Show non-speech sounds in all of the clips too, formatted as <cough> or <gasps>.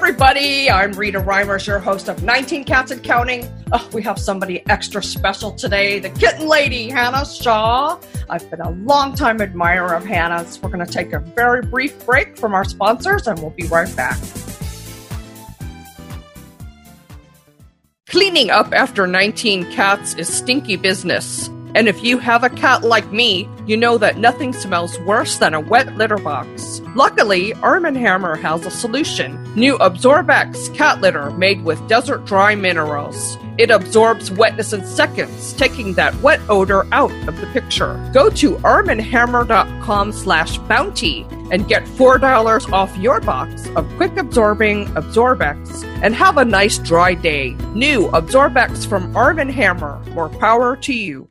everybody. I'm Rita Reimers, your host of 19 Cats and Counting. Oh, we have somebody extra special today, the kitten lady, Hannah Shaw. I've been a long-time admirer of Hannah's. We're going to take a very brief break from our sponsors, and we'll be right back. Cleaning up after 19 cats is stinky business. And if you have a cat like me, you know that nothing smells worse than a wet litter box. Luckily, Arm & Hammer has a solution. New AbsorbX cat litter made with desert dry minerals. It absorbs wetness in seconds, taking that wet odor out of the picture. Go to armandhammer.com slash bounty and get $4 off your box of quick absorbing AbsorbX and have a nice dry day. New AbsorbX from Arm & Hammer. More power to you.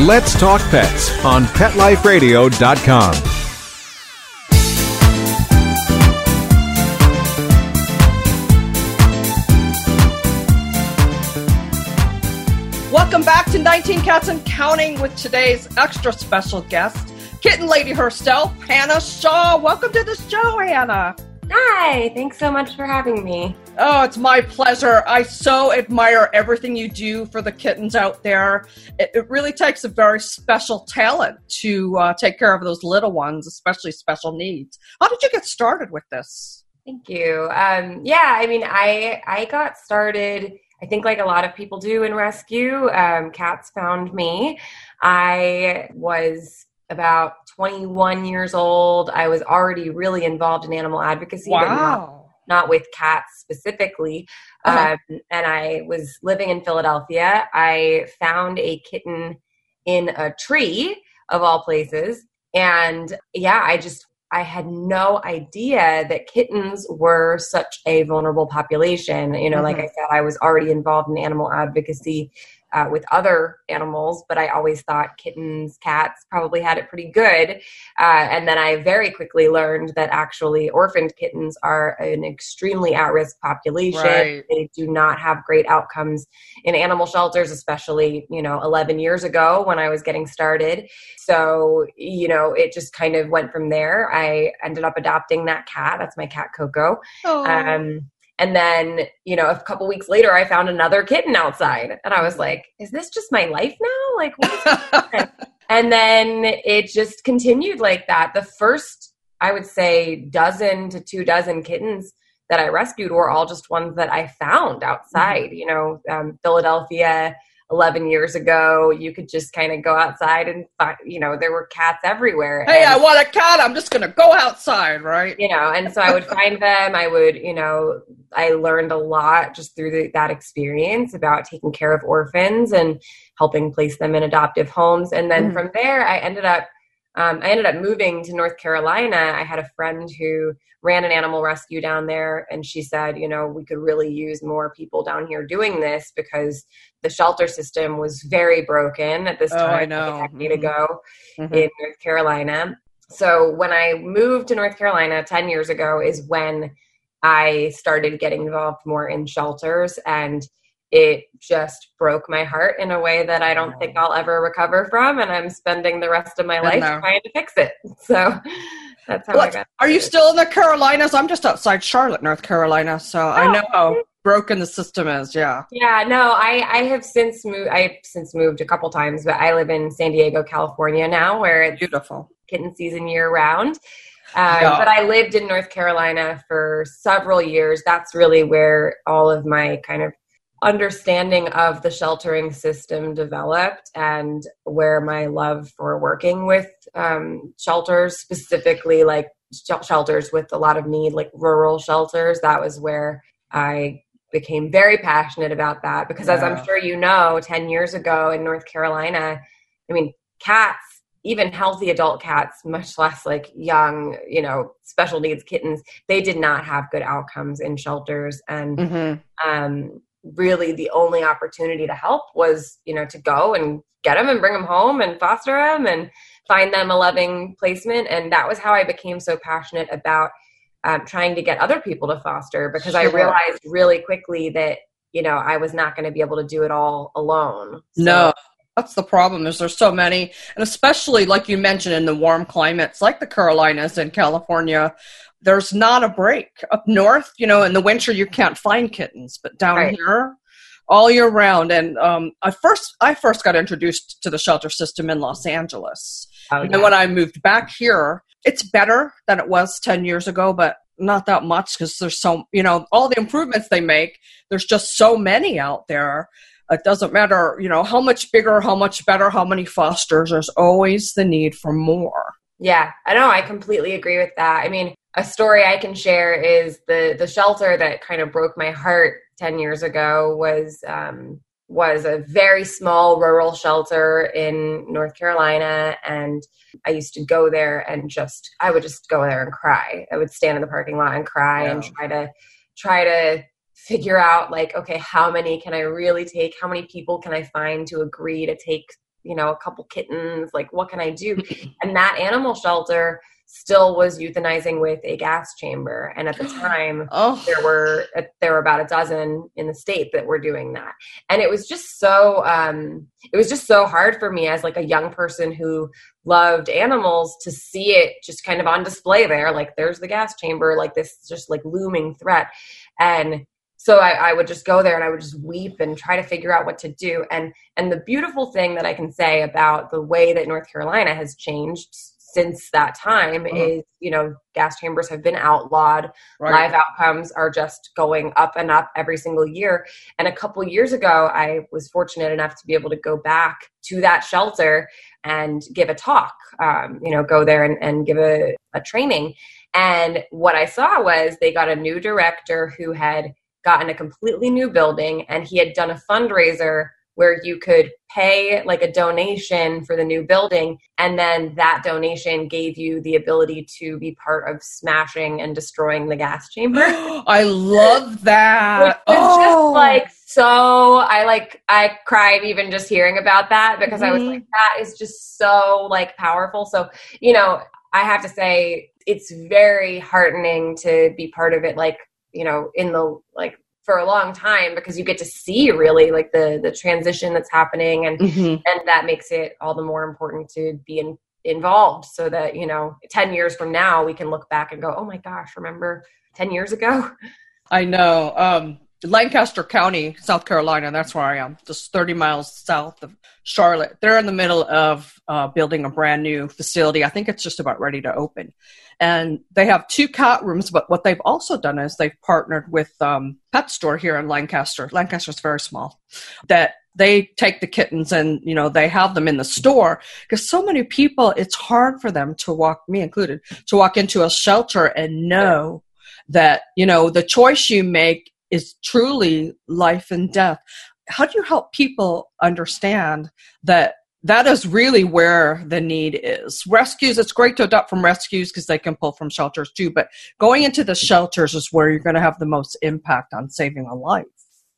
Let's Talk Pets on PetLifeRadio.com. Welcome back to 19 Cats and Counting with today's extra special guest, kitten lady herself, Hannah Shaw. Welcome to the show, Hannah. Hi, thanks so much for having me. Oh, it's my pleasure. I so admire everything you do for the kittens out there. It, it really takes a very special talent to uh, take care of those little ones, especially special needs. How did you get started with this? Thank you. Um, yeah, I mean, I I got started. I think like a lot of people do in rescue. Um, cats found me. I was about 21 years old. I was already really involved in animal advocacy, Wow. Not with cats specifically. Uh-huh. Um, and I was living in Philadelphia. I found a kitten in a tree, of all places. And yeah, I just, I had no idea that kittens were such a vulnerable population. You know, like Mhm. I said, I was already involved in animal advocacy uh, with other animals, but I always thought kittens, cats probably had it pretty good. Uh, and then I very quickly learned that actually orphaned kittens are an extremely at risk population. Right. They do not have great outcomes in animal shelters, especially, you know, 11 years ago when I was getting started. So, you know, it just kind of went from there. I ended up adopting that cat. That's my cat, Coco. Oh. Um, and then, you know, a couple weeks later, I found another kitten outside. And I was like, is this just my life now? Like, <laughs> and then it just continued like that. The first, I would say, dozen to two dozen kittens that I rescued were all just ones that I found outside. You know, um, Philadelphia, 11 years ago, you could just kind of go outside and find, you know, there were cats everywhere. hey, And- I want a cat. I'm just going to go outside, right? you know and so i would find them i would you know i learned a lot just through the, that experience about taking care of orphans and helping place them in adoptive homes and then Mhm. from there i ended up um, i ended up moving to north carolina i had a friend who ran an animal rescue down there and she said you know we could really use more people down here doing this because the shelter system was very broken at this Oh, time I know. a decade Mhm. ago Mhm. in North Carolina. So when I moved to North Carolina 10 years ago is when I started getting involved more in shelters and it just broke my heart in a way that I don't think I'll ever recover from and I'm spending the rest of my life trying to fix it. <laughs> So that's how I got Are you still in the Carolinas? I'm just outside Charlotte, North Carolina, so I Oh, know how broken the system is. Yeah. Yeah, no, I, I have since moved. I've since moved a couple times, but I live in San Diego, California now, where it's Beautiful. kitten season year round. Um. But I lived in North Carolina for several years. That's really where all of my kind of understanding of the sheltering system developed and where my love for working with um, shelters, specifically like sh- shelters with a lot of need, like rural shelters, that was where I became very passionate about that because as I'm sure you know 10 years ago in North Carolina I mean cats even healthy adult cats much less like young you know special needs kittens they did not have good outcomes in shelters and Mm-hmm. um really the only opportunity to help was, you know, to go and get them and bring them home and foster them and find them a loving placement. And that was how I became so passionate about um, trying to get other people to foster because sure. I realized really quickly that you know I was not going to be able to do it all alone. So, no, that's the problem is there's so many and especially like you mentioned in the warm climates like the carolinas and california there's not a break up north you know in the winter you can't find kittens but down right. here all year round and um, I first i first got introduced to the shelter system in los angeles oh, yeah. and when i moved back here it's better than it was 10 years ago but not that much because there's so you know all the improvements they make there's just so many out there it doesn't matter, you know, how much bigger, how much better, how many fosters. There's always the need for more. Yeah, I know. I completely agree with that. I mean, a story I can share is the the shelter that kind of broke my heart ten years ago was um, was a very small rural shelter in North Carolina, and I used to go there and just I would just go there and cry. I would stand in the parking lot and cry and try to try to figure out like okay how many can i really take? How many people can i find to agree to take you know a couple kittens? Like what can i do? <laughs> And that animal shelter still was euthanizing with a gas chamber and at the <gasps> time oh. there were there were about a dozen in the state that were doing that and it was just so um it was just so hard for me as like a young person who loved animals to see it just kind of on display there like there's the gas chamber like this just like looming threat and so I, I, would just go there and I would just weep and try to figure out what to do. And and the beautiful thing that I can say about the way that North Carolina has changed since that time uh-huh. is you know gas chambers have been outlawed right. live outcomes are just going up and up every single year and a couple years ago i was fortunate enough to be able to go back to that shelter and give a talk um, you know go there and, and give a, a training and what i saw was they got a new director who had gotten a completely new building and he had done a fundraiser where you could pay like a donation for the new building and then that donation gave you the ability to be part of smashing and destroying the gas <gasps> chamber i love that oh. just like so i like i cried even just hearing about that because mm-hmm. i was like mm-hmm. that is just so like powerful so you know i have to say it's very heartening to be part of it like you know in the like for a long time because you get to see really like the the transition that's happening and mm-hmm. and that makes it all the more important to be in, involved so that you know 10 years from now we can look back and go oh my gosh remember 10 years ago i know um lancaster county south carolina that's where i am just 30 miles south of charlotte. They're in the middle of uh, building a brand new facility. I think it's just about ready to open. And they have two cat rooms but what they've also done is they've partnered with um, pet store here in lancaster. Lancaster's very small. That they take the kittens and you know they have them in the store. Because so many people it's hard for them to walk me included to walk into a shelter and know that you know the choice you make is truly life and death how do you help people understand that that is really where the need is. Rescues, it's great to adopt from rescues because they can pull from shelters too, but going into the shelters is where you're going to have the most impact on saving a life.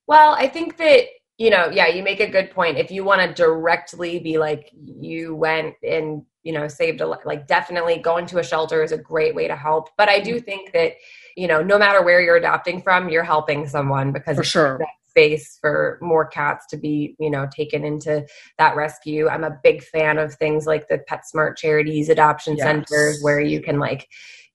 Well, I think that, you know, yeah, you make a good point. If you want to directly be like, you went and, you know, saved a like definitely going to a shelter is a great way to help. But I do mm-hmm. think that, you know, no matter where you're adopting from, you're helping someone because for sure space for more cats to be you know taken into that rescue i'm a big fan of things like the petsmart charities adoption yes. centers where you can like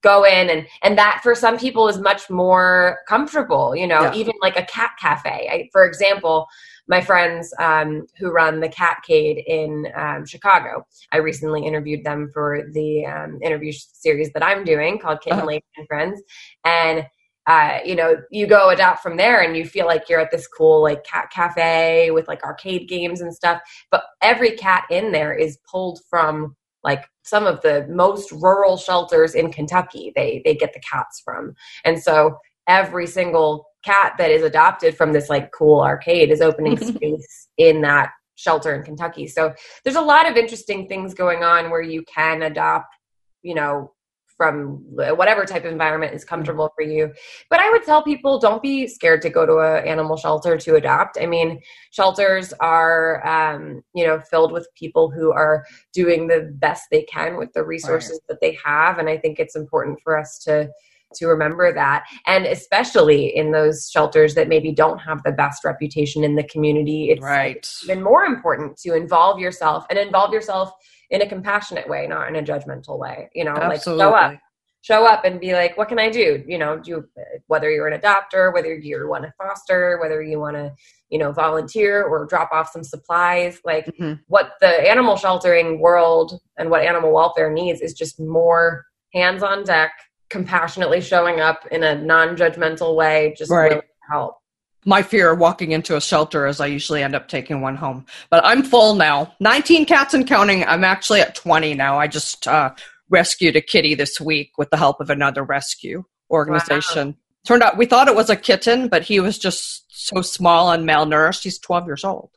go in and and that for some people is much more comfortable you know yeah. even like a cat cafe I, for example my friends um, who run the catcade in um, chicago i recently interviewed them for the um, interview series that i'm doing called kitten uh-huh. lake and friends and uh, you know, you go adopt from there and you feel like you're at this cool like cat cafe with like arcade games and stuff. But every cat in there is pulled from like some of the most rural shelters in Kentucky. They they get the cats from, and so every single cat that is adopted from this like cool arcade is opening <laughs> space in that shelter in Kentucky. So there's a lot of interesting things going on where you can adopt, you know, from whatever type of environment is comfortable for you. But I would tell people don't be scared to go to an animal shelter to adopt. I mean, shelters are, um, you know, filled with people who are doing the best they can with the resources right. that they have. And I think it's important for us to to remember that and especially in those shelters that maybe don't have the best reputation in the community it's right. even more important to involve yourself and involve yourself in a compassionate way, not in a judgmental way. You know, Absolutely. like show up, show up and be like, what can I do? You know, do whether you're an adopter, whether you want to foster, whether you want to, you know, volunteer or drop off some supplies. Like mm-hmm. what the animal sheltering world and what animal welfare needs is just more hands on deck, compassionately showing up in a non-judgmental way, just right. really help my fear of walking into a shelter is I usually end up taking one home. But I'm full now. 19 cats and counting. I'm actually at 20 now. I just uh, rescued a kitty this week with the help of another rescue organization. Wow. Turned out we thought it was a kitten, but he was just so small and malnourished. He's 12 years old.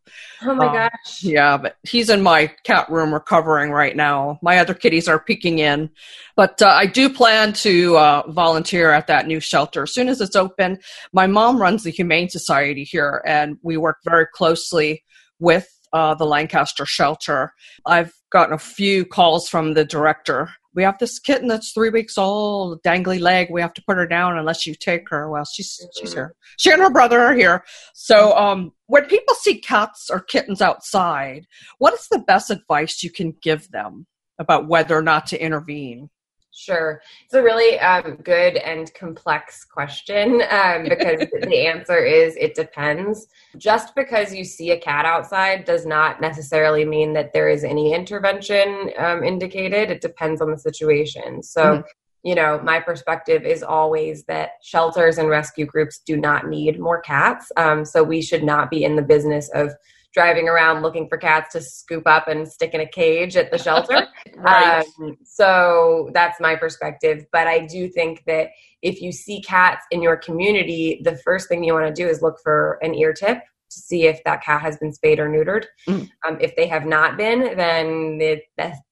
Oh my um, gosh. Yeah, but he's in my cat room recovering right now. My other kitties are peeking in. But uh, I do plan to uh, volunteer at that new shelter as soon as it's open. My mom runs the Humane Society here, and we work very closely with uh, the Lancaster shelter. I've gotten a few calls from the director we have this kitten that's three weeks old, dangly leg. We have to put her down unless you take her. Well, she's she's here. She and her brother are here. So, um, when people see cats or kittens outside, what is the best advice you can give them about whether or not to intervene? Sure. It's a really um, good and complex question um, <laughs> because the answer is it depends. Just because you see a cat outside does not necessarily mean that there is any intervention um, indicated. It depends on the situation. So, mm-hmm. you know, my perspective is always that shelters and rescue groups do not need more cats. Um, so we should not be in the business of driving around looking for cats to scoop up and stick in a cage at the shelter. <laughs> right. Um, so that's my perspective. But I do think that if you see cats in your community, the first thing you want to do is look for an ear tip to see if that cat has been spayed or neutered. Mm. Um, if they have not been, then it,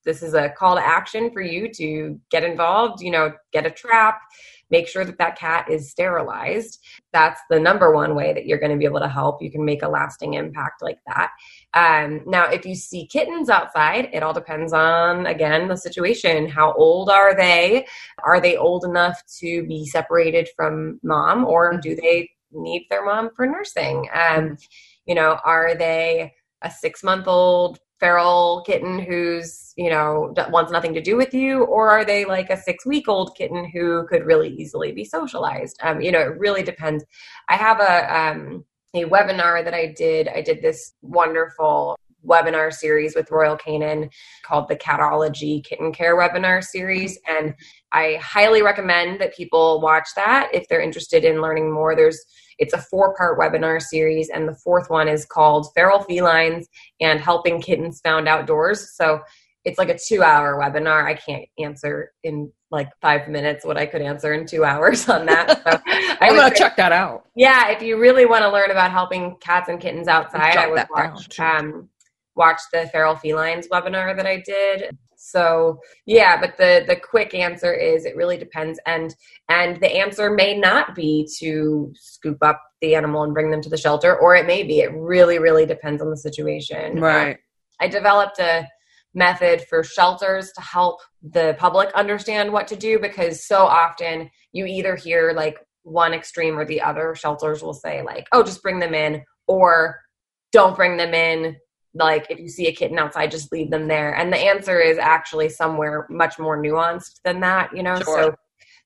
this is a call to action for you to get involved. You know, get a trap, make sure that that cat is sterilized. That's the number one way that you're going to be able to help. You can make a lasting impact like that. Um, now, if you see kittens outside, it all depends on, again, the situation. How old are they? Are they old enough to be separated from mom, or do they need their mom for nursing? Um, you know, are they a six month old feral kitten who's you know wants nothing to do with you or are they like a six week old kitten who could really easily be socialized um, you know it really depends i have a um, a webinar that i did i did this wonderful webinar series with Royal Canin called the Catology Kitten Care webinar series. And I highly recommend that people watch that if they're interested in learning more. There's it's a four part webinar series, and the fourth one is called Feral Felines and Helping Kittens Found Outdoors. So it's like a two hour webinar. I can't answer in like five minutes what I could answer in two hours on that. So <laughs> I'm going to check that out. Yeah, if you really want to learn about helping cats and kittens outside, I would watch, um, watch the Feral Felines webinar that I did. So yeah, but the the quick answer is it really depends, and and the answer may not be to scoop up the animal and bring them to the shelter, or it may be. It really really depends on the situation. Um, right. I developed a method for shelters to help the public understand what to do because so often you either hear like one extreme or the other. Shelters will say like, "Oh, just bring them in," or "Don't bring them in." Like if you see a kitten outside just leave them there. And the answer is actually somewhere much more nuanced than that you know? Sure. so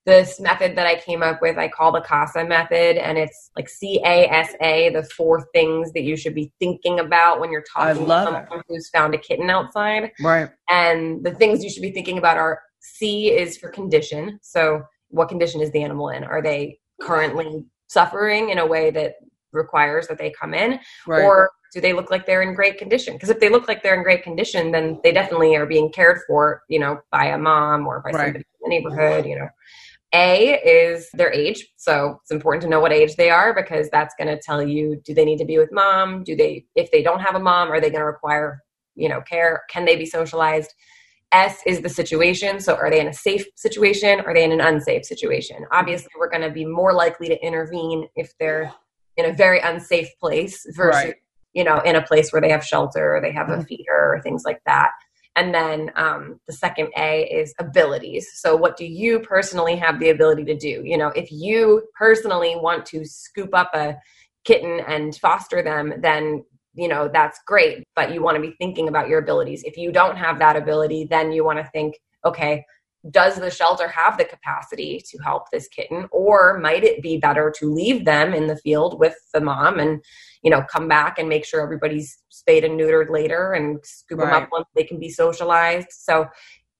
this method that i came up with i call the casa method and it's like c-a-s-a the four things that you should be thinking about when you're talking to someone it. who's found a kitten outside. Right. And the things you should be thinking about are c is for condition. So what condition is the animal in? Are they currently suffering in a way that requires that they come in? Right. or do they look like they're in great condition because if they look like they're in great condition then they definitely are being cared for you know by a mom or by right. somebody in the neighborhood you know a is their age so it's important to know what age they are because that's going to tell you do they need to be with mom do they if they don't have a mom are they going to require you know care can they be socialized S is the situation. So, are they in a safe situation? Are they in an unsafe situation? Obviously, we're going to be more likely to intervene if they're in a very unsafe place versus, Right. You know, in a place where they have shelter or they have a Mhm. feeder or things like that. And then um, the second A is abilities. So, what do you personally have the ability to do? You know, if you personally want to scoop up a kitten and foster them, then you know that's great but you want to be thinking about your abilities if you don't have that ability then you want to think okay does the shelter have the capacity to help this kitten or might it be better to leave them in the field with the mom and you know come back and make sure everybody's spayed and neutered later and scoop them up once they can be socialized so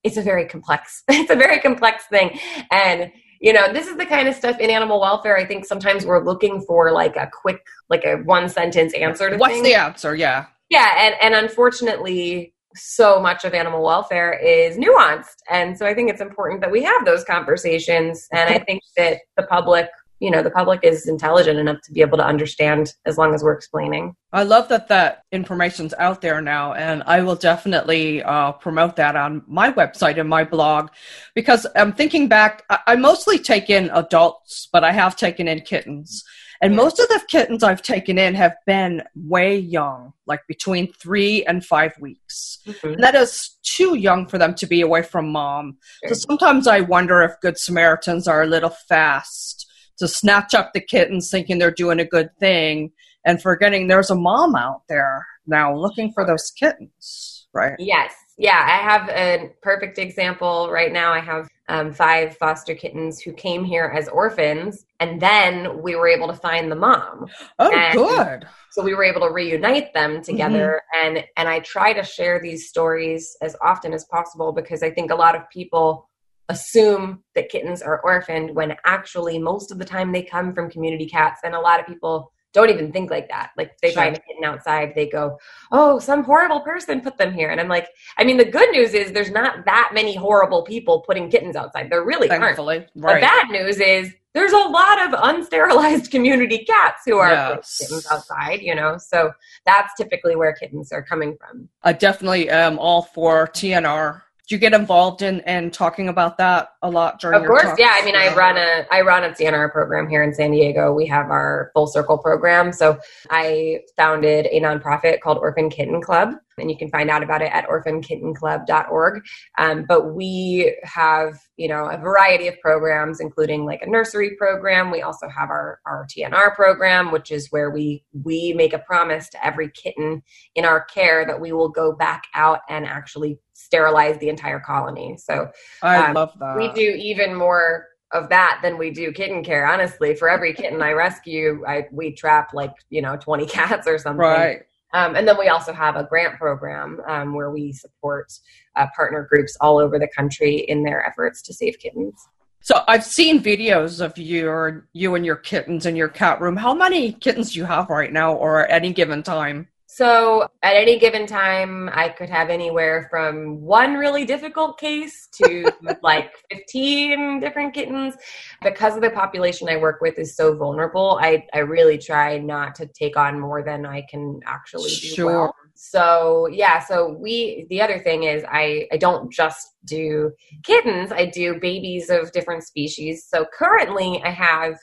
it's a very complex <laughs> it's a very complex thing and you know this is the kind of stuff in animal welfare i think sometimes we're looking for like a quick like a one sentence answer to What's things. the answer? Yeah. yeah and and unfortunately so much of animal welfare is nuanced. And so i think it's important that we have those conversations. And i think that the public you know the public is intelligent enough to be able to understand as long as we're explaining. I love that that information's out there now, and I will definitely uh, promote that on my website and my blog. Because I'm thinking back. I, I mostly take in adults, but I have taken in kittens, and Yeah. most of the kittens I've taken in have been way young, like between three and five weeks. Mm-hmm. And that is too young for them to be away from mom. So sometimes I wonder if Good Samaritans are a little fast to snatch up the kittens thinking they're doing a good thing and forgetting there's a mom out there now looking for those kittens, right? Yes. Yeah, I have a perfect example right now. I have um, five foster kittens who came here as orphans, and then we were able to find the mom. Oh, And- good. So we were able to reunite them together, and and I try to share these stories as often as possible because I think a lot of people assume that kittens are orphaned when actually most of the time they come from community cats, and a lot of people don't even think like that. Like they Sure. find a kitten outside, they go, "Oh, some horrible person put them here," and I'm like, I mean, the good news is there's not that many horrible people putting kittens outside. There really aren't. Thankfully, The bad news is there's a lot of unsterilized <laughs> community cats who are putting Yes. kittens outside, you know. So that's typically where kittens are coming from. I definitely am all for TNR. Do you get involved in and talking about that a lot during Of course, talks? yeah. I mean, I run a I run a TNR program here in San Diego. We have our Full Circle program. So I founded a nonprofit called Orphan Kitten Club, and you can find out about it at orphankittenclub.org. Um, but we have you know a variety of programs, including like a nursery program. We also have our our TNR program, which is where we we make a promise to every kitten in our care that we will go back out and actually sterilize the entire colony. So I um, love that. we do even more of that than we do kitten care honestly for every kitten i rescue i we trap like you know 20 <laughs> cats or something Right. um, and then we also have a grant program um, where we support uh, partner groups all over the country in their efforts to save kittens So I've seen videos of your you and your kittens in your cat room. How many kittens do you have right now, or at any given time? So at any given time i could have anywhere from one really difficult case to <laughs> like 15 different kittens. Because of the population i work with is so vulnerable i, I really try not to take on more than i can actually do Sure. well. So yeah so we the other thing is i i don't just do kittens i do babies of different species. So currently i have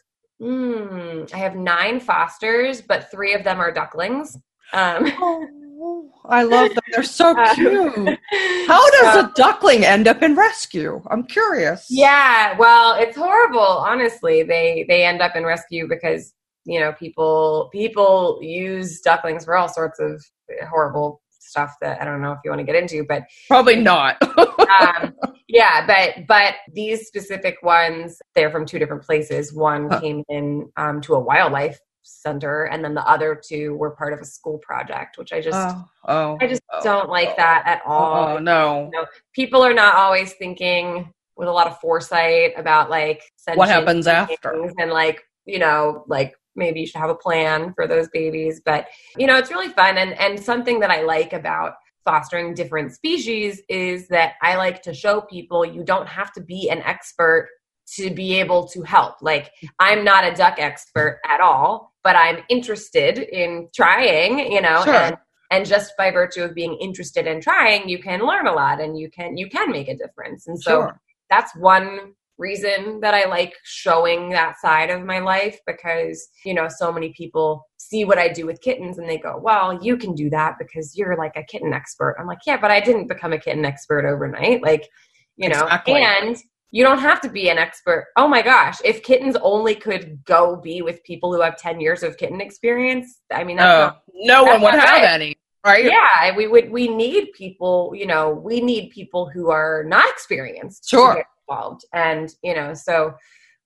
mm, i have nine fosters but three of them are ducklings um Oh, I love them. They're so <laughs> Uh, cute. How <laughs> does a duckling end up in rescue? I'm curious. Yeah, well, it's horrible. Honestly, they they end up in rescue because you know people people use ducklings for all sorts of horrible stuff that I don't know if you want to get into, but Probably not. <laughs> um, yeah, but but these specific ones they're from two different places. One Huh. came in um, to a wildlife center, and then the other two were part of a school project, which I just oh, oh, I just oh, don't like oh. that at all Oh, no. people are not always thinking with a lot of foresight about like What happens after? and like you know like maybe you should have a plan for those babies but you know it's really fun and and something that i like about fostering different species is that i like to show people you don't have to be an expert to be able to help like i'm not a duck expert at all but i'm interested in trying you know Sure. and and just by virtue of being interested in trying you can learn a lot and you can you can make a difference and so Sure. that's one reason that I like showing that side of my life because, you know, so many people see what I do with kittens and they go, well, you can do that because you're like a kitten expert. I'm like, yeah, but I didn't become a kitten expert overnight. Like, you know, Exactly. and you don't have to be an expert. Oh my gosh, if kittens only could go be with people who have 10 years of kitten experience, I mean, that's No, not no one would have any, right? yeah we would we need people you know we need people who are not experienced Sure. to get involved and you know so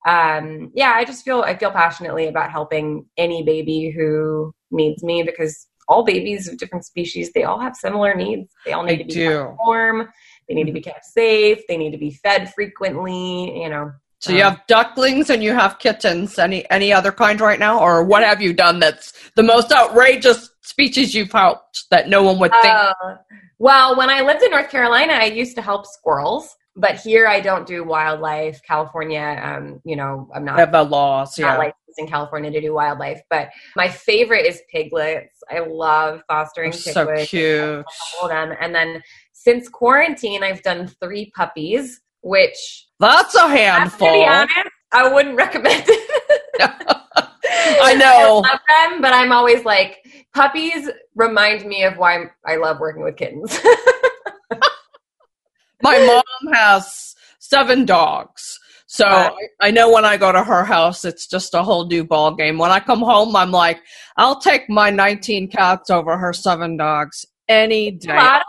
um yeah i just feel i feel passionately about helping any baby who needs me because all babies of different species they all have similar needs they all need They to be warm they need to be kept safe they need to be fed frequently you know So you have ducklings and you have kittens. Any any other kind right now, or what have you done that's the most outrageous species you've helped that no one would think? Uh, well, when I lived in North Carolina, I used to help squirrels, but here I don't do wildlife. California, um, you know, I'm not, have the laws, not yeah. licensed in California to do wildlife. But my favorite is piglets. I love fostering They're so piglets. cute. Hold them, and then since quarantine, I've done three puppies, which That's a to handful. be honest, I wouldn't <laughs> recommend it. I know. I love them, but I'm always like, puppies remind me of why I love working with kittens. <laughs> My mom has seven dogs. So. I, I know when I go to her house, it's just a whole new ball game. When I come home, I'm like, I'll take my 19 cats over her seven dogs any day. a lot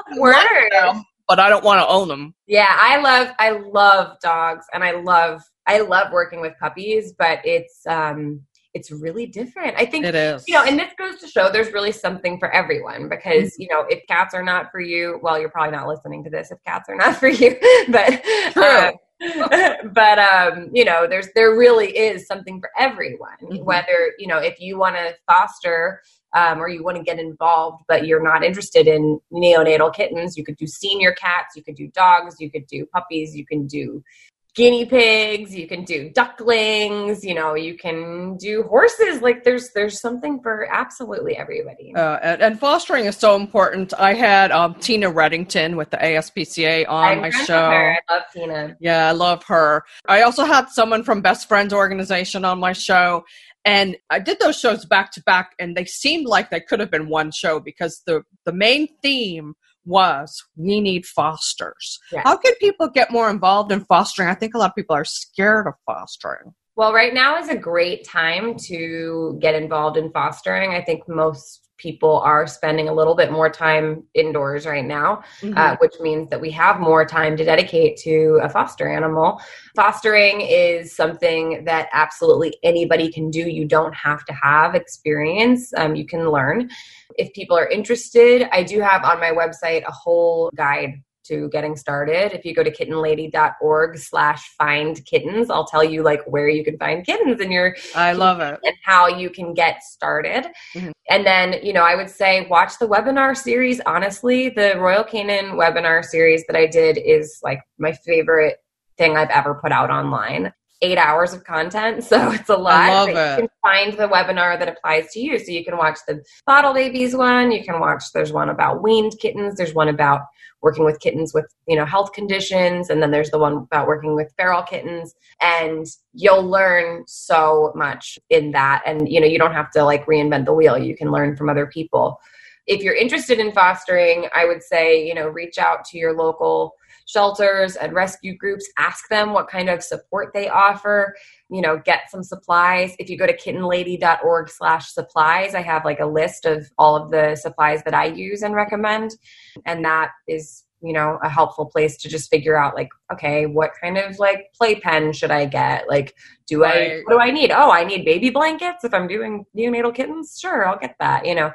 of but I don't want to own them. Yeah, I love I love dogs and I love I love working with puppies, but it's um it's really different. I think It is. you know, and this goes to show there's really something for everyone because you know, if cats are not for you, well, you're probably not listening to this if cats are not <laughs> for you, but um, <laughs> but um, you know, there's there really is something for everyone. Mhm. Whether you know, if you want to foster um, or you want to get involved, but you're not interested in neonatal kittens, you could do senior cats, you could do dogs, you could do puppies, you can do guinea pigs, you can do ducklings, you know, you can do horses. Like there's there's something for absolutely everybody. Uh, and, and fostering is so important. I had um, Tina Reddington with the ASPCA on I'm my show. her. I love Tina. Yeah, I love her. I also had someone from Best Friends Organization on my show. And I did those shows back to back, and they seemed like they could have been one show because the, the main theme was we need fosters. Yeah. How can people get more involved in fostering? I think a lot of people are scared of fostering. Well, right now is a great time to get involved in fostering. I think most people are spending a little bit more time indoors right now, uh, which means that we have more time to dedicate to a foster animal. Fostering is something that absolutely anybody can do. You don't have to have experience, um, you can learn. If people are interested, I do have on my website a whole guide to getting started. If you go to kittenlady.org slash find kittens, I'll tell you like where you can find kittens in your I love it. and how you can get started. Mhm. And then, you know, I would say watch the webinar series. Honestly, the Royal Canin webinar series that I did is like my favorite thing I've ever put out online. Eight hours of content, <laughs> so it's a lot. love but it. You can find the webinar that applies to you. So you can watch the bottle babies one. You can watch. There's one about weaned kittens. There's one about working with kittens with you know health conditions, and then there's the one about working with feral kittens. And you'll learn so much in that. And you know you don't have to like reinvent the wheel. You can learn from other people. If you're interested in fostering, I would say you know reach out to your local shelters and rescue groups ask them what kind of support they offer you know get some supplies. If you go to kittenlady.org slash supplies i have like a list of all of the supplies that i use and recommend. And that is you know a helpful place to just figure out like okay what kind of like playpen should i get? Like do i what do i need? Oh i need baby blankets if i'm doing neonatal kittens? Sure i'll get that you know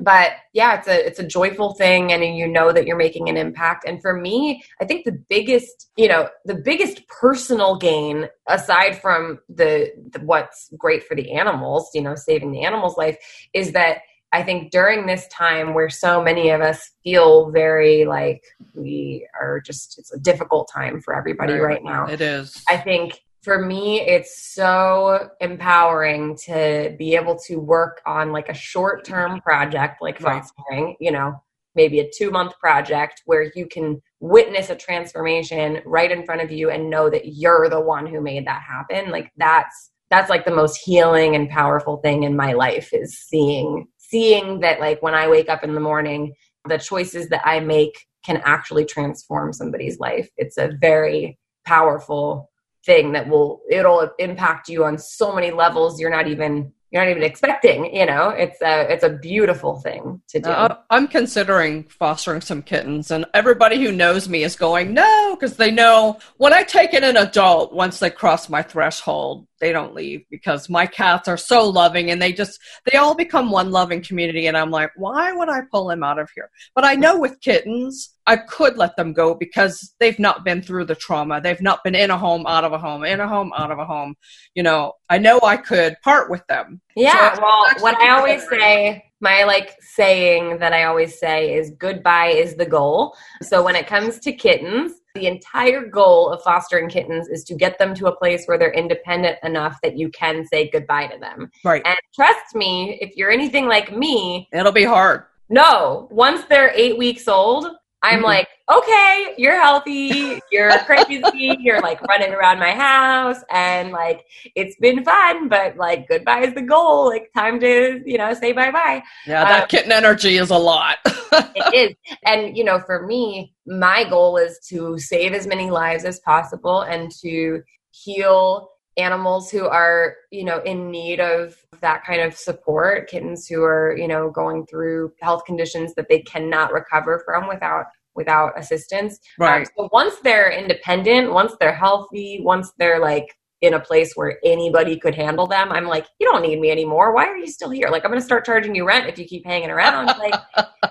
but yeah it's a it's a joyful thing and you know that you're making an impact and for me i think the biggest you know the biggest personal gain aside from the, the what's great for the animals you know saving the animals life is that i think during this time where so many of us feel very like we are just it's a difficult time for everybody right now It is. I think for me, it's so empowering to be able to work on like a short term project like Right. fostering, you know, maybe a two month project where you can witness a transformation right in front of you and know that you're the one who made that happen. Like that's that's like the most healing and powerful thing in my life is seeing seeing that like when I wake up in the morning, the choices that I make can actually transform somebody's life. It's a very powerful thing that will it'll impact you on so many levels you're not even you're not even expecting you know it's a it's a beautiful thing to do Uh, I'm considering fostering some kittens, and everybody who knows me is going no because they know when I take in an adult, once they cross my threshold, they don't leave because my cats are so loving and they just they all become one loving community. And I'm like, why would I pull them out of here? But I know with kittens, I could let them go because they've not been through the trauma. They've not been in a home, out of a home, in a home, out of a home. You know, I know I could part with them. yeah So well what i always considering. say my like saying that i always say is goodbye is the goal so when it comes to kittens the entire goal of fostering kittens is to get them to a place where they're independent enough that you can say goodbye to them Right. and trust me if you're anything like me It'll be hard. No, once they're eight weeks old, I'm Mhm. like, okay, you're healthy, you're crazy, you're like running around my house, and like it's been fun, but like goodbye is the goal. Like time to you know say bye bye. Yeah, that Um, kitten energy is a lot. <laughs> It is, and you know, for me, my goal is to save as many lives as possible and to heal animals who are you know in need of that kind of support kittens who are you know going through health conditions that they cannot recover from without without assistance. Right. um, so once they're independent once they're healthy once they're like in a place where anybody could handle them i'm like you don't need me anymore. Why are you still here? Like i'm gonna start charging you rent if you keep hanging around. Like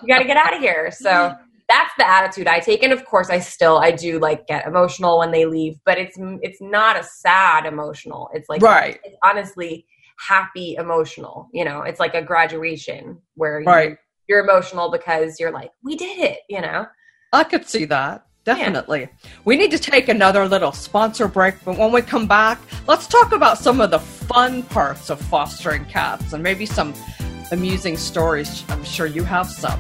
you got to get out of here. So that's the attitude i take and of course i still i do like get emotional when they leave but it's it's not a sad emotional it's like right. it's honestly happy emotional you know it's like a graduation where Right. you're, you're emotional because you're like we did it you know I could see that. Definitely. We need to take another little sponsor break, but when we come back, let's talk about some of the fun parts of fostering cats and maybe some amusing stories. I'm sure you have some.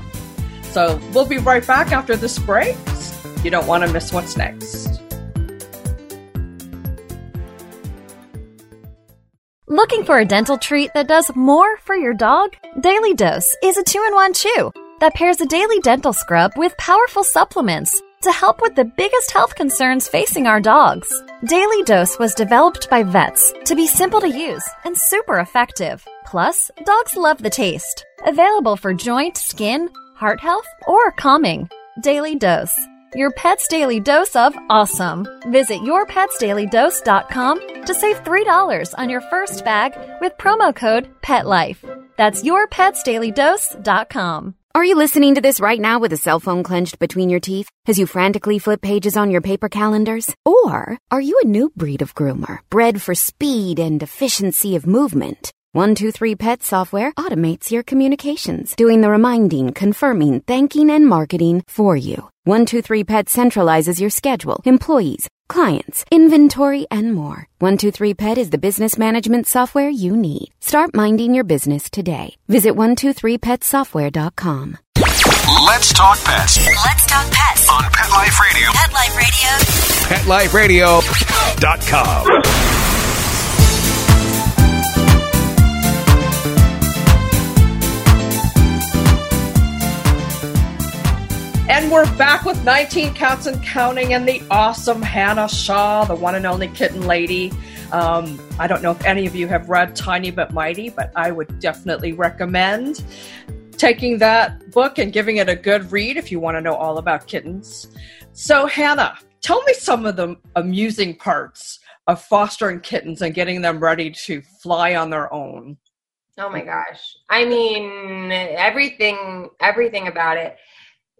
So we'll be right back after this break. You don't want to miss what's next. Looking for a dental treat that does more for your dog? Daily Dose is a two in one chew that pairs a daily dental scrub with powerful supplements to help with the biggest health concerns facing our dogs. Daily Dose was developed by vets to be simple to use and super effective. Plus, dogs love the taste. Available for joint, skin, heart health, or calming. Daily Dose. Your pet's daily dose of awesome. Visit yourpetsdailydose.com to save $3 on your first bag with promo code PETLIFE. That's yourpetsdailydose.com. Are you listening to this right now with a cell phone clenched between your teeth as you frantically flip pages on your paper calendars? Or are you a new breed of groomer, bred for speed and efficiency of movement? 123 Pet Software automates your communications, doing the reminding, confirming, thanking, and marketing for you. 123 Pet centralizes your schedule, employees, clients, inventory, and more. 123 Pet is the business management software you need. Start minding your business today. Visit 123petsoftware.com. Let's talk pets Let's talk pets. on Pet Life Radio. Pet Life Radio. PetLifeRadio.com. And we're back with 19 Cats and Counting and the awesome Hannah Shaw, the one and only kitten lady. Um, I don't know if any of you have read Tiny But Mighty, but I would definitely recommend taking that book and giving it a good read if you want to know all about kittens. So, Hannah, tell me some of the amusing parts of fostering kittens and getting them ready to fly on their own. Oh my gosh. I mean, everything everything about it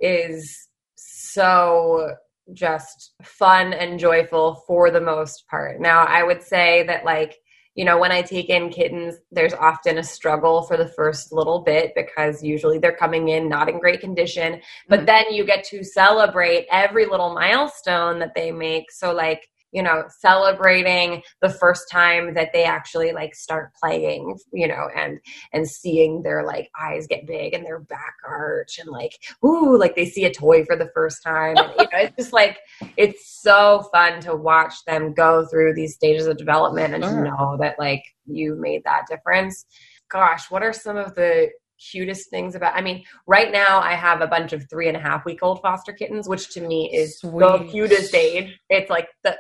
is so just fun and joyful for the most part. Now, I would say that like, you know, when I take in kittens, there's often a struggle for the first little bit because usually they're coming in not in great condition, but Mhm. then you get to celebrate every little milestone that they make. So like you know, celebrating the first time that they actually like start playing, you know, and and seeing their like eyes get big and their back arch and like ooh, like they see a toy for the first time. And, you know, it's just like it's so fun to watch them go through these stages of development and to know that like you made that difference. Gosh, what are some of the cutest things about i mean right now i have a bunch of three and a half week old foster kittens which to me is the cutest age it's like the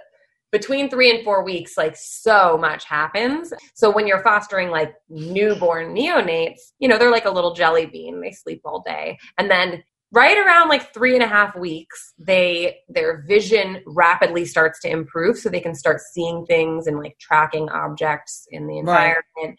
between three and four weeks like so much happens. So when you're fostering like newborn neonates you know they're like a little jelly bean. They sleep all day. And then right around like three and a half weeks they their vision rapidly starts to improve so they can start seeing things and like tracking objects in the Right.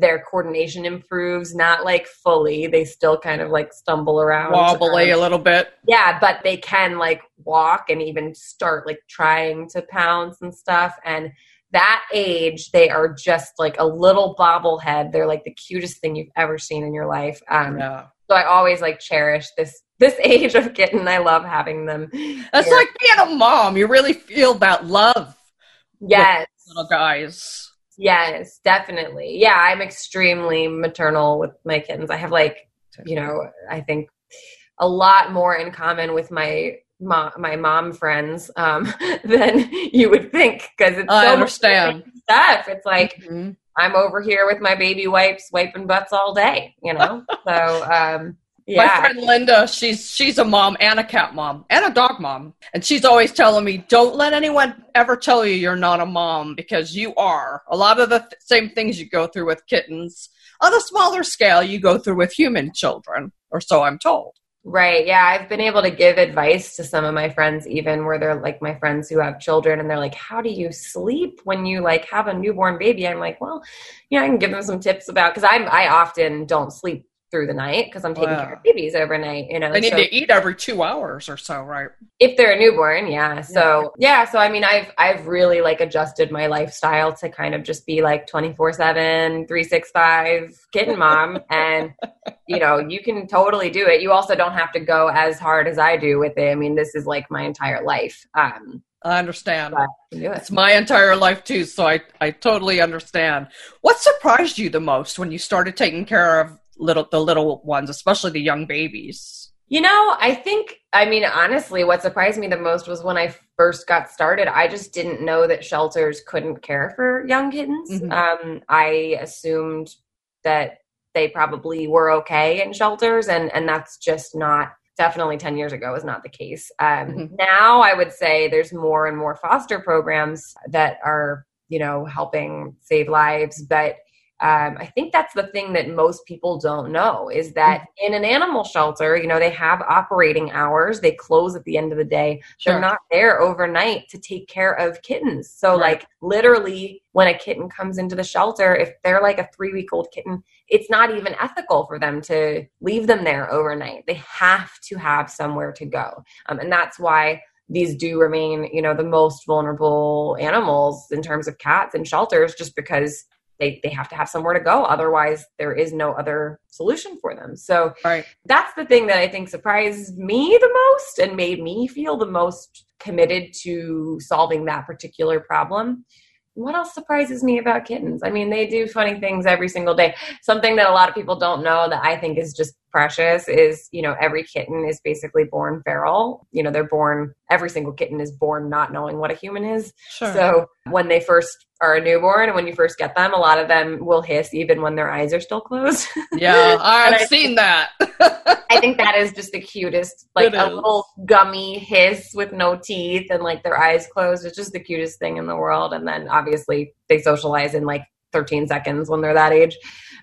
Their coordination improves not like fully they still kind of like stumble around Wobbly a Um, little bit. yeah but they can like walk and even start like trying to pounce and stuff and that age they are just like a little bobblehead they're like the cutest thing you've ever seen in your life um Yeah. so i always like cherish this this <laughs> age of kitten i love having them That's like being a mom. You really feel that love, yes little guys. Yes, definitely. Yeah, I'm extremely maternal with my kittens. I have like, you know, I think a lot more in common with my mom, my mom friends um, <laughs> than you would think because it's I so understand. much stuff. It's like Mhm. I'm over here with my baby wipes, wiping butts all day. You know, so um, My friend Linda, she's she's a mom and a cat mom and a dog mom, and she's always telling me, "Don't let anyone ever tell you you're not a mom because you are." A lot of the th- same things you go through with kittens, on a smaller scale, you go through with human children, or so I'm told. Right. Yeah. I've been able to give advice to some of my friends, even where they're like my friends who have children, and they're like, How do you sleep when you like have a newborn baby? I'm like, Well, you know, I can give them some tips about because I'm I often don't sleep through the night because I'm taking Wow. care of babies overnight. You know, They need so to eat every two hours or so, right? if they're a newborn, yeah. So yeah, so I mean I've I've really like adjusted my lifestyle to kind of just be like 24/7, 365 kitten mom <laughs> and you know, you can totally do it. You also don't have to go as hard as I do with it. I mean, this is like my entire life. Um I understand. but you can do it. It's my entire life too, so I, I totally understand. What surprised you the most when you started taking care of little the little ones, especially the young babies? You know, I think, I mean, honestly, what surprised me the most was when I first got started, I just didn't know that shelters couldn't care for young kittens. Mhm. Um, I assumed that they probably were okay in shelters, and, and that's just not. Definitely 10 years ago was not the case. Um, Mhm. Now I would say there's more and more foster programs that are, you know, helping save lives. But um, I think that's the thing that most people don't know is that in an animal shelter, you know, they have operating hours. They close at the end of the day. Sure. They're not there overnight to take care of kittens. So, Right. like, literally, when a kitten comes into the shelter, if they're like a three week old kitten, it's not even ethical for them to leave them there overnight. They have to have somewhere to go. Um, and that's why these do remain, you know, the most vulnerable animals in terms of cats in shelters, just because they, they have to have somewhere to go. Otherwise, there is no other solution for them. So Right. that's the thing that I think surprised me the most and made me feel the most committed to solving that particular problem. What else surprises me about kittens? I mean, they do funny things every single day. Something that a lot of people don't know that I think is just precious is, you know, every kitten is basically born feral. You know, they're born, every single kitten is born not knowing what a human is. Sure. So when they first are a newborn and when you first get them, a lot of them will hiss even when their eyes are still closed. <laughs> yeah, <laughs> I've I- seen that. I think that is just the cutest, <laughs> like a little gummy hiss with no teeth and like their eyes closed. It's just the cutest thing in the world. And then obviously they socialize in like 13 seconds when they're that age.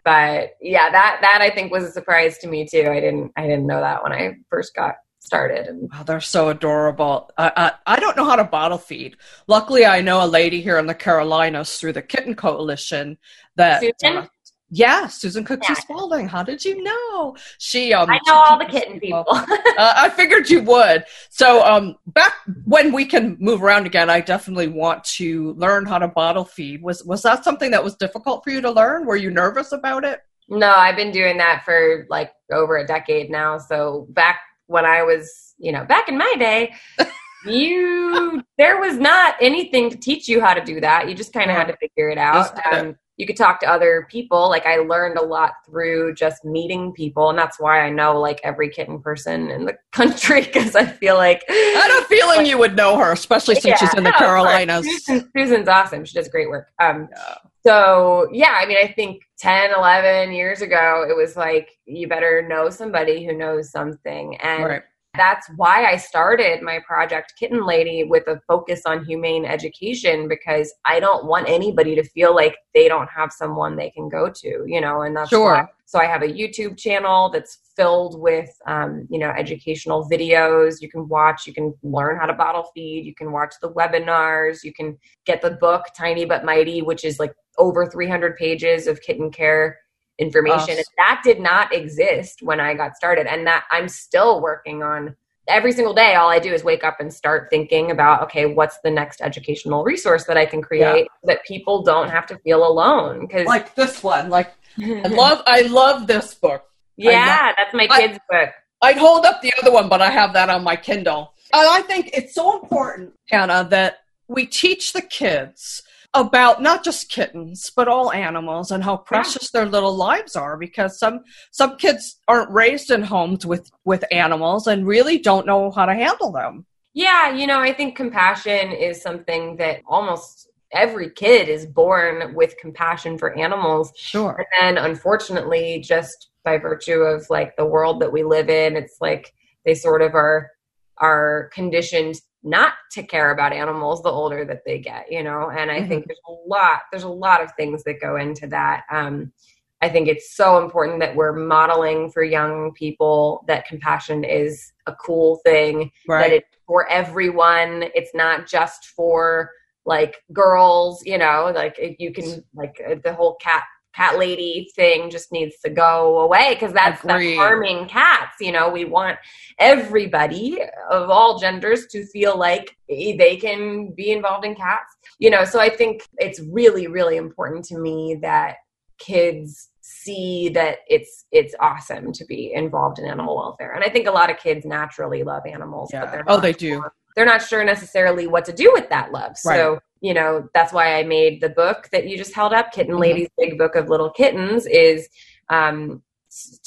But yeah, that that I think was a surprise to me too. I didn't I didn't know that when I first got started. And Wow, they're so adorable. I, I I don't know how to bottle feed. Luckily, I know a lady here in the Carolinas through the Kitten Coalition that. Susan? Uh, yeah, Susan Cooksey Yeah. Spalding. How did you know? She um. I know all the kitten people. uh, I figured you would. So, um, back when we can move around again, I definitely want to learn how to bottle feed. Was was that something that was difficult for you to learn? Were you nervous about it? No, I've been doing that for like over a decade now. So back when I was, you know, back in my day, <laughs> you there was not anything to teach you how to do that. You just kind of had to figure it out. Just did it. Um, you could talk to other people. Like I learned a lot through just meeting people, and that's why I know like every kitten person in the <laughs> country because I feel like I had a feeling you would know her, especially since she's in the <laughs> no. Carolinas. Susan, Susan's awesome. She does great work. Um, Yeah. so yeah, I mean, I think 10, 11 years ago, it was like, you better know somebody who knows something. And Right. That's why I started my project Kitten Lady with a focus on humane education because I don't want anybody to feel like they don't have someone they can go to, you know, and that's Sure. why. So I have a YouTube channel that's filled with, um, you know, educational videos. You can watch, you can learn how to bottle feed, you can watch the webinars, you can get the book Tiny But Mighty, which is like over 300 pages of kitten care information. Awesome. That did not exist when I got started. And that I'm still working on every single day. All I do is wake up and start thinking about, okay, what's the next educational resource that I can create that people don't have to feel alone? Because Like this one. Like I <laughs> love I love this book. yeah, that's my I- kid's book. I'd hold up the other one, but I have that on my Kindle. And I think it's so important, Hannah, that we teach the kids about not just kittens, but all animals and how precious their little lives are because some some kids aren't raised in homes with with animals and really don't know how to handle them. Yeah, you know, I think compassion is something that almost every kid is born with compassion for animals. Sure. And then unfortunately, just by virtue of like the world that we live in, it's like they sort of are are conditioned not to care about animals the older that they get, you know. And I think there's a lot there's a lot of things that go into that. Um I think it's so important that we're modeling for young people that compassion is a cool thing that Right. it's for everyone. It's not just for like girls, you know, like you can like uh, the whole cat cat lady thing just needs to go away because that's, that's harming cats. You know, we want everybody of all genders to feel like they can be involved in cats. You know, so I think it's really, really important to me that kids see that it's it's awesome to be involved in animal welfare and i think a lot of kids naturally love animals Yeah. but they're Oh, they do. sure- they're not sure necessarily what to do with that love so Right. You know that's why i made the book that you just held up kitten Mhm. ladies big book of little kittens is um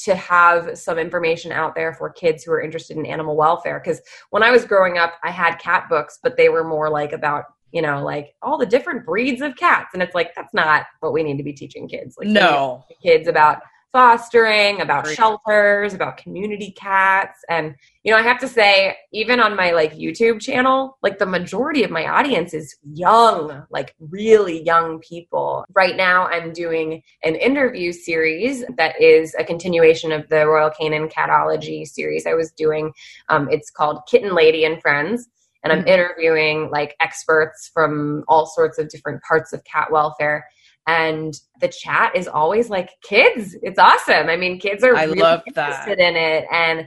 to have some information out there for kids who are interested in animal welfare because when i was growing up i had cat books but they were more like about you know like all the different breeds of cats and it's like that's not what we need to be teaching kids like we need to No. kids about fostering about shelters about community cats. And you know i have to say even on my like youtube channel like the majority of my audience is young like really young people. Right now i'm doing an interview series that is a continuation of the royal canin catology series i was doing. Um, it's called kitten lady and friends. And i'm Mhm. interviewing like experts from all sorts of different parts of cat welfare and the chat is always like kids it's awesome i mean kids are I really love that. in it and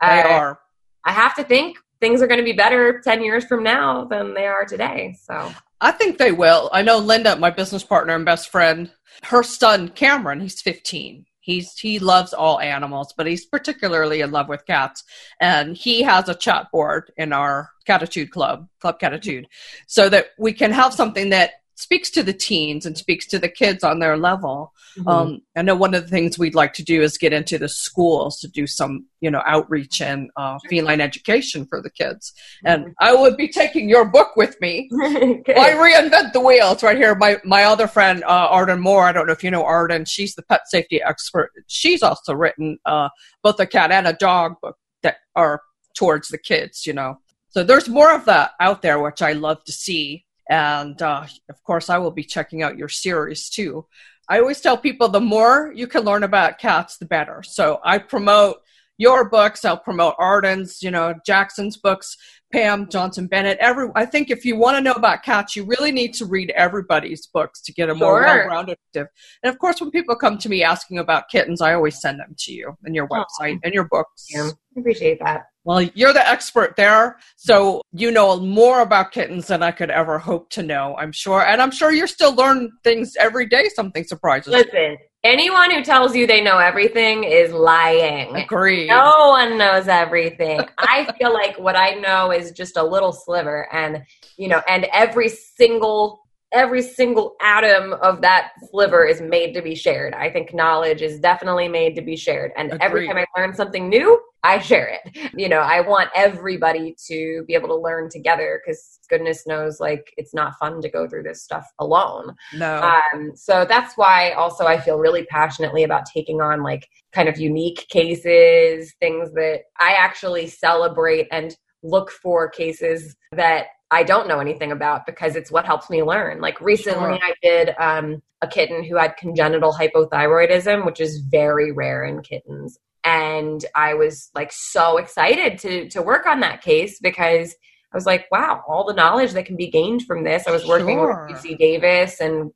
They uh, are. I have to think things are going to be better 10 years from now than they are today. So, I think they will. I know Linda, my business partner and best friend, her son Cameron, he's 15. He's he loves all animals, but he's particularly in love with cats. And he has a chat board in our Catitude Club, Club Catitude, so that we can have something that speaks to the teens and speaks to the kids on their level. Um, I know one of the things we'd like to do is get into the schools to do some, you know, outreach and uh, feline education for the kids. And I would be taking your book with me <laughs> why reinvent the wheel? It's right here. My my other friend, uh, Arden Moore. I don't know if you know Arden. She's the pet safety expert. She's also written uh, both a cat and a dog book that are towards the kids. You know, so there's more of that out there, which I love to see. And uh, of course, I will be checking out your series too. I always tell people the more you can learn about cats, the better. So I promote your books. I'll promote Arden's, you know, Jackson's books, Pam Johnson Bennett. Every I think if you want to know about cats, you really need to read everybody's books to get a more Sure. well-rounded. And of course, when people come to me asking about kittens, I always send them to you and your website and your books. Yeah, I appreciate that. Well, you're the expert there, so you know more about kittens than I could ever hope to know. I'm sure, and I'm sure you're still learning things every day. Something surprises you. Listen, Anyone who tells you they know everything is lying. Agreed. No one knows everything. <laughs> I feel like what I know is just a little sliver and you know, and every single every single atom of that sliver is made to be shared. I think knowledge is definitely made to be shared. And every time I learn something new, I share it. <laughs> You know, I want everybody to be able to learn together because goodness knows, like, it's not fun to go through this stuff alone. No. Um, so that's why also I feel really passionately about taking on like kind of unique cases, things that I actually celebrate and look for cases that I don't know anything about because it's what helps me learn. Like recently, Sure. I did um, a kitten who had congenital hypothyroidism, which is very rare in kittens. And I was like so excited to to work on that case because I was like, wow, all the knowledge that can be gained from this. I was working Sure. with UC Davis and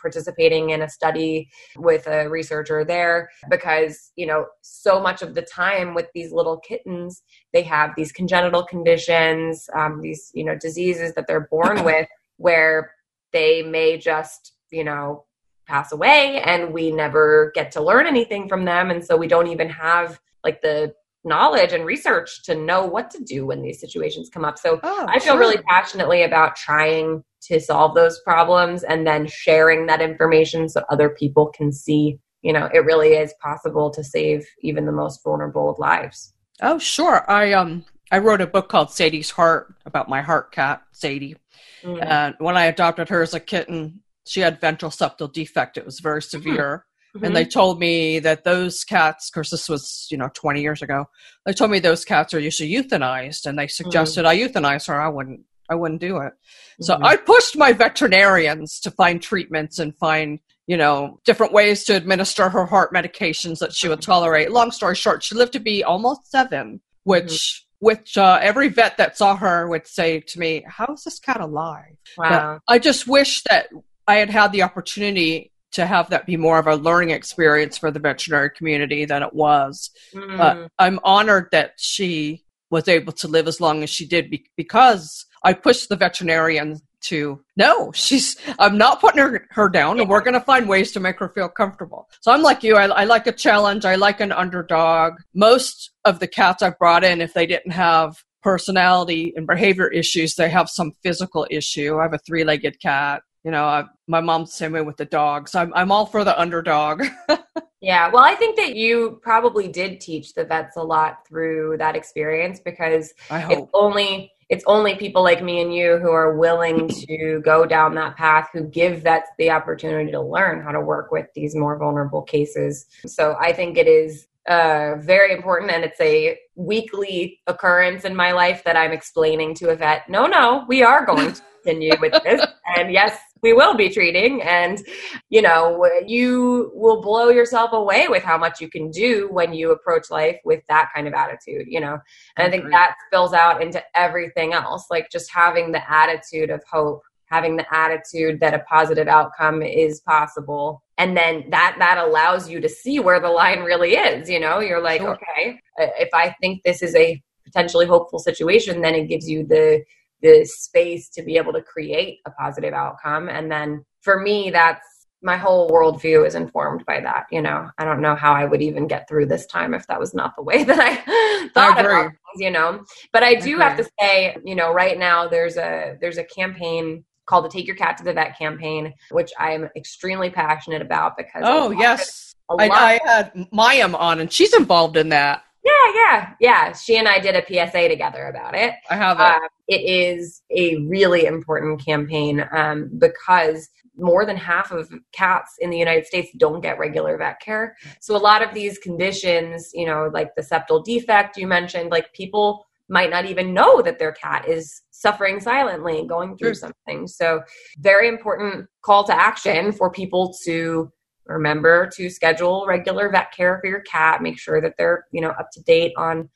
participating in a study with a researcher there because, you know, so much of the time with these little kittens, they have these congenital conditions, um, these, you know, diseases that they're born <clears throat> with where they may just, you know, pass away and we never get to learn anything from them. And so we don't even have like the knowledge and research to know what to do when these situations come up. So Oh, I feel sure. really passionately about trying to solve those problems and then sharing that information so other people can see, you know, it really is possible to save even the most vulnerable of lives. Oh, sure. I um I wrote a book called Sadie's Heart about my heart cat, Sadie. Mm. And when I adopted her as a kitten, she had ventral septal defect. It was very severe. Mhm. And they told me that those cats, because this was, you know, 20 years ago, they told me those cats are usually euthanized and they suggested I euthanize her. I wouldn't, I wouldn't do it. So Mhm. I pushed my veterinarians to find treatments and find, you know, different ways to administer her heart medications that she would tolerate. Long story short, she lived to be almost seven, which, which uh, every vet that saw her would say to me, "How is this cat alive?" wow. I just wish that I had had the opportunity to have that be more of a learning experience for the veterinary community than it was. Mm. But I'm honored that she was able to live as long as she did be- because I pushed the veterinarian to no, she's I'm not putting her, her down and we're going to find ways to make her feel comfortable. So I'm like you, I, I like a challenge, I like an underdog. Most of the cats I've brought in, if they didn't have personality and behavior issues, they have some physical issue. I have a three legged cat. You know, I, my mom's the same way with the dogs. I'm, I'm all for the underdog. <laughs> Yeah, well, I think that you probably did teach the vets a lot through that experience because I it's only it's only people like me and you who are willing <laughs> to go down that path who give vets the opportunity to learn how to work with these more vulnerable cases. So I think it is uh, very important and it's a weekly occurrence in my life that I'm explaining to a vet, no, no, we are going to continue with this. <laughs> And yes, we will be treating. And, you know, you will blow yourself away with how much you can do when you approach life with that kind of attitude, you know. And I think that spills out into everything else, like just having the attitude of hope, having the attitude that a positive outcome is possible. And then that that allows you to see where the line really is, you know. You're like, Sure. okay, uh, if I think this is a potentially hopeful situation, then it gives you the the space to be able to create a positive outcome. And then for me, that's my whole worldview is informed by that. You know, I don't know how I would even get through this time if that was not the way <laughs> that I thought agree. about things, you know. But I do have to say, you know, right now there's a there's a campaign called the Take Your Cat to the Vet campaign, which I'm extremely passionate about because Oh, yes. I, I had Mayim on, and she's involved in that. Yeah, yeah, yeah. She and I did a PSA together about it. I have it. Um, it is a really important campaign um, because more than half of cats in the United States don't get regular vet care. So a lot of these conditions, you know, like the septal defect you mentioned, like people might not even know that their cat is suffering silently, going through Sure. something. So very important call to action for people to remember to schedule regular vet care for your cat make sure that they're you know up to date on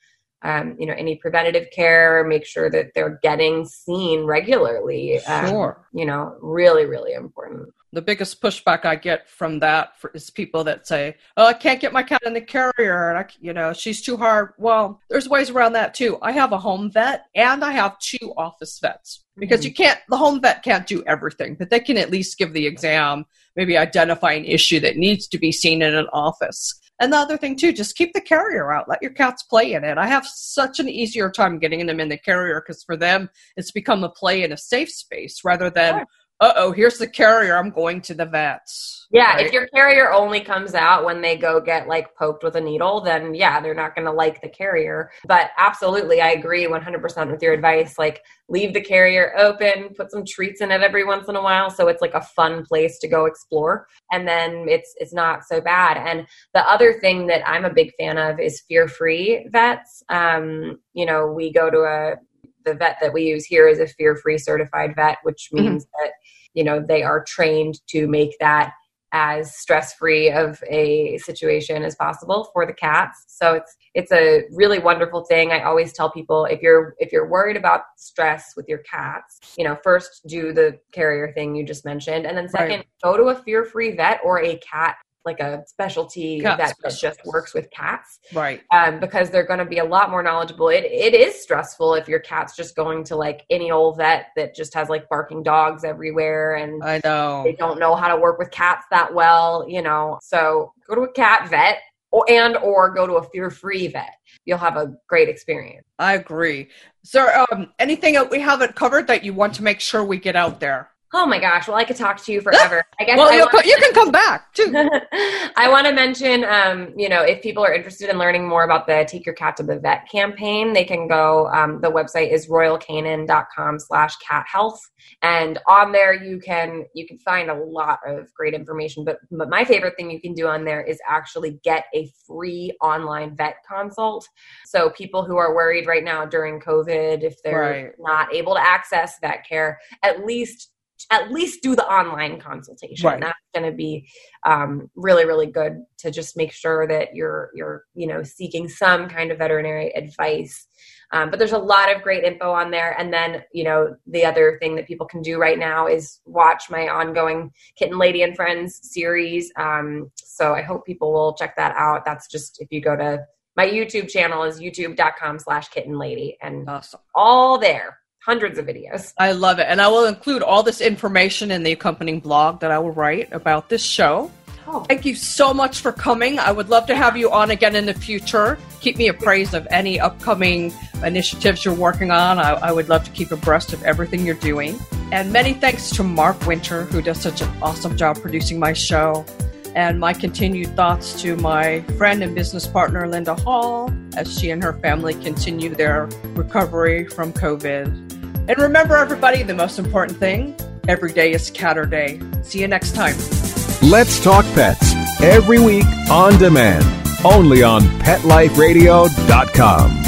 um, you know any preventative care make sure that they're getting seen regularly um, Sure. you know really really important the biggest pushback I get from that for, is people that say, "Oh, I can't get my cat in the carrier, and I, you know, she's too hard." Well, there's ways around that too. I have a home vet and I have two office vets because you can't. The home vet can't do everything, but they can at least give the exam, maybe identify an issue that needs to be seen in an office. And the other thing too, just keep the carrier out. Let your cats play in it. I have such an easier time getting them in the carrier because for them, it's become a play in a safe space rather than, uh oh, here's the carrier. I'm going to the vets. Yeah, right? if your carrier only comes out when they go get like poked with a needle, then yeah, they're not going to like the carrier. But absolutely, I agree 100% with your advice. Like, leave the carrier open, put some treats in it every once in a while, so it's like a fun place to go explore, and then it's it's not so bad. And the other thing that I'm a big fan of is fear-free vets. Um, you know, we go to a the vet that we use here is a fear-free certified vet, which means mm-hmm. that you know they are trained to make that as stress free of a situation as possible for the cats so it's it's a really wonderful thing i always tell people if you're if you're worried about stress with your cats you know first do the carrier thing you just mentioned and then second right. go to a fear free vet or a cat like a specialty Cat that, that just works with cats. Right. Um, because they're going to be a lot more knowledgeable. It, it is stressful if your cat's just going to like any old vet that just has like barking dogs everywhere and I know they don't know how to work with cats that well, you know. So go to a cat vet or, and or go to a fear-free vet. You'll have a great experience. I agree. So, um, anything that we haven't covered that you want to make sure we get out there? Oh my gosh! Well, I could talk to you forever. I guess. well, I you, you can come back too. <laughs> I want to mention, um, you know, if people are interested in learning more about the Take Your Cat to the Vet campaign, they can go. Um, the website is royalcanin.com/slash cat health, and on there you can you can find a lot of great information. But but my favorite thing you can do on there is actually get a free online vet consult. So people who are worried right now during COVID, if they're right. not able to access vet care, at least at least do the online consultation. Right. That's going to be um, really, really good to just make sure that you're you're you know seeking some kind of veterinary advice. Um, but there's a lot of great info on there. And then you know the other thing that people can do right now is watch my ongoing Kitten Lady and Friends series. Um, so I hope people will check that out. That's just if you go to my YouTube channel is youtube.com slash kitten lady and awesome. all there hundreds of videos. I love it. And I will include all this information in the accompanying blog that I will write about this show. Oh. Thank you so much for coming. I would love to have you on again in the future. Keep me appraised of any upcoming initiatives you're working on. I, I, would love to keep abreast of everything you're doing. And many thanks to Mark Winter, who does such an awesome job producing my show. And my continued thoughts to my friend and business partner, Linda Hall, as she and her family continue their recovery from COVID. And remember, everybody, the most important thing every day is Catter Day. See you next time. Let's Talk Pets every week on demand, only on PetLifeRadio.com.